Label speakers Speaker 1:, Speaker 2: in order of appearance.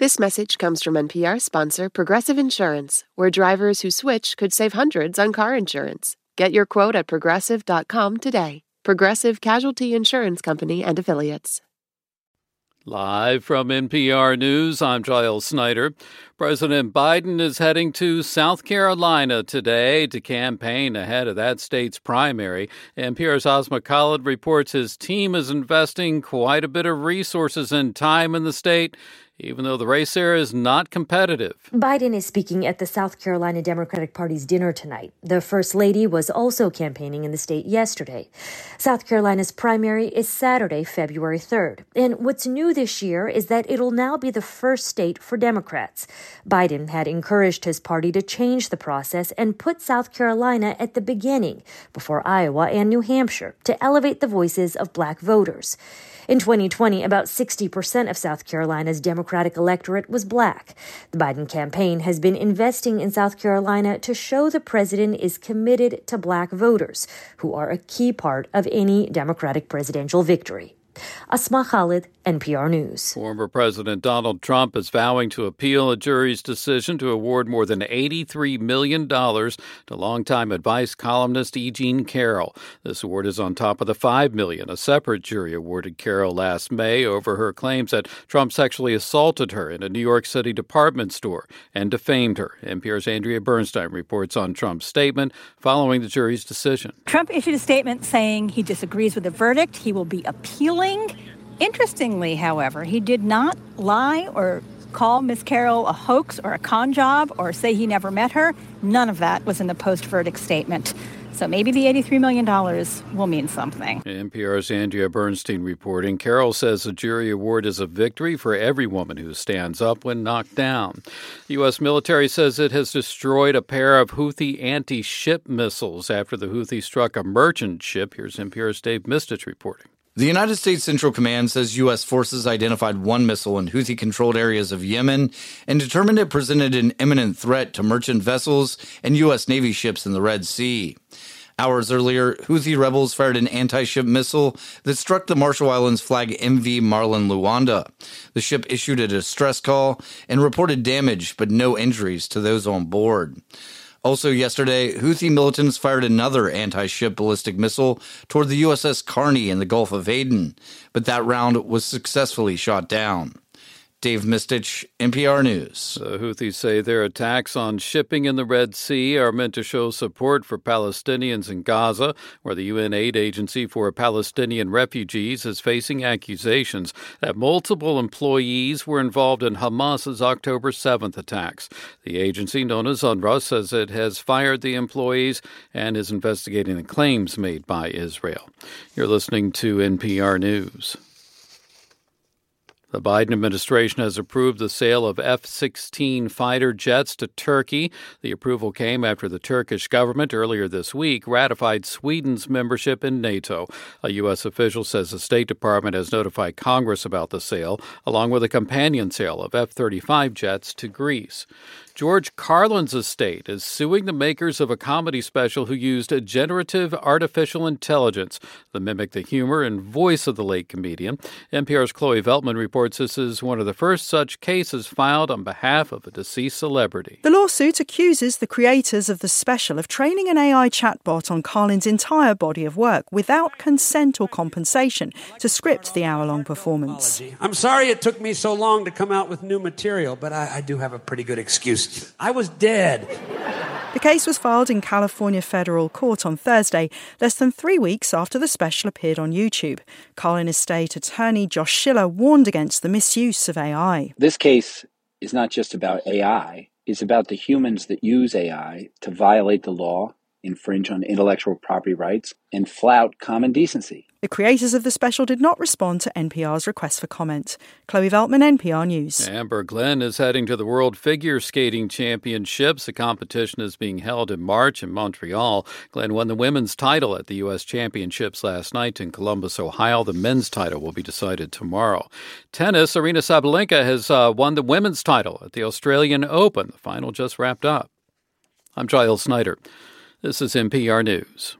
Speaker 1: This message comes from NPR sponsor Progressive Insurance, where drivers who switch could save hundreds on car insurance. Get your quote at progressive.com today. Progressive Casualty Insurance Company and Affiliates.
Speaker 2: Live from NPR News, I'm Giles Snyder. President Biden is heading to South Carolina today to campaign ahead of that state's primary. NPR's Asma Khalid reports his team is investing quite a bit of resources and time in the state even though the race there is not competitive.
Speaker 3: Biden is speaking at the South Carolina Democratic Party's dinner tonight. The First Lady was also campaigning in the state yesterday. South Carolina's primary is Saturday, February 3rd. And what's new this year is that it'll now be the first state for Democrats. Biden had encouraged his party to change the process and put South Carolina at the beginning before Iowa and New Hampshire to elevate the voices of black voters. In 2020, about 60% of South Carolina's Democratic electorate was black. The Biden campaign has been investing in South Carolina to show the president is committed to black voters, who are a key part of any Democratic presidential victory. Asma Khalid, NPR News.
Speaker 2: Former President Donald Trump is vowing to appeal a jury's decision to award more than $83 million to longtime advice columnist E. Jean Carroll. This award is on top of the 5 million a separate jury awarded Carroll last May over her claims that Trump sexually assaulted her in a New York City department store and defamed her. NPR's Andrea Bernstein reports on Trump's statement following the jury's decision.
Speaker 4: Trump issued a statement saying he disagrees with the verdict. He will be appealing Interestingly, however, he did not lie or call Miss Carroll a hoax or a con job or say he never met her. None of that was in the post verdict statement. So maybe the $83 million will mean something.
Speaker 2: NPR's Andrea Bernstein reporting. Carroll says the jury award is a victory for every woman who stands up when knocked down. The U.S. military says it has destroyed a pair of Houthi anti ship missiles after the Houthis struck a merchant ship. Here's NPR's Dave Mistich reporting.
Speaker 5: The United States Central Command says U.S. forces identified one missile in Houthi controlled areas of Yemen and determined it presented an imminent threat to merchant vessels and U.S. Navy ships in the Red Sea. Hours earlier, Houthi rebels fired an anti ship missile that struck the Marshall Islands flag MV Marlin Luanda. The ship issued a distress call and reported damage but no injuries to those on board. Also, yesterday, Houthi militants fired another anti ship ballistic missile toward the USS Carney in the Gulf of Aden, but that round was successfully shot down. Dave Mistich, NPR News.
Speaker 2: The Houthis say their attacks on shipping in the Red Sea are meant to show support for Palestinians in Gaza, where the UN aid agency for Palestinian refugees is facing accusations that multiple employees were involved in Hamas's October 7th attacks. The agency, known as UNRWA, says it has fired the employees and is investigating the claims made by Israel. You're listening to NPR News. The Biden administration has approved the sale of F 16 fighter jets to Turkey. The approval came after the Turkish government earlier this week ratified Sweden's membership in NATO. A U.S. official says the State Department has notified Congress about the sale, along with a companion sale of F 35 jets to Greece. George Carlin's estate is suing the makers of a comedy special who used a generative artificial intelligence to mimic the humor and voice of the late comedian. NPR's Chloe Veltman reports this is one of the first such cases filed on behalf of a deceased celebrity.
Speaker 6: The lawsuit accuses the creators of the special of training an AI chatbot on Carlin's entire body of work without consent or compensation to script the hour long performance.
Speaker 7: I'm sorry it took me so long to come out with new material, but I, I do have a pretty good excuse I was dead.
Speaker 6: The case was filed in California federal court on Thursday, less than three weeks after the special appeared on YouTube. Carlin Estate attorney Josh Schiller warned against the misuse of AI.
Speaker 8: This case is not just about AI, it's about the humans that use AI to violate the law, infringe on intellectual property rights, and flout common decency.
Speaker 6: The creators of the special did not respond to NPR's request for comment. Chloe Veltman, NPR News.
Speaker 2: Amber Glenn is heading to the World Figure Skating Championships. The competition is being held in March in Montreal. Glenn won the women's title at the U.S. Championships last night in Columbus, Ohio. The men's title will be decided tomorrow. Tennis, Aryna Sabalenka has uh, won the women's title at the Australian Open. The final just wrapped up. I'm Giles Snyder. This is NPR News.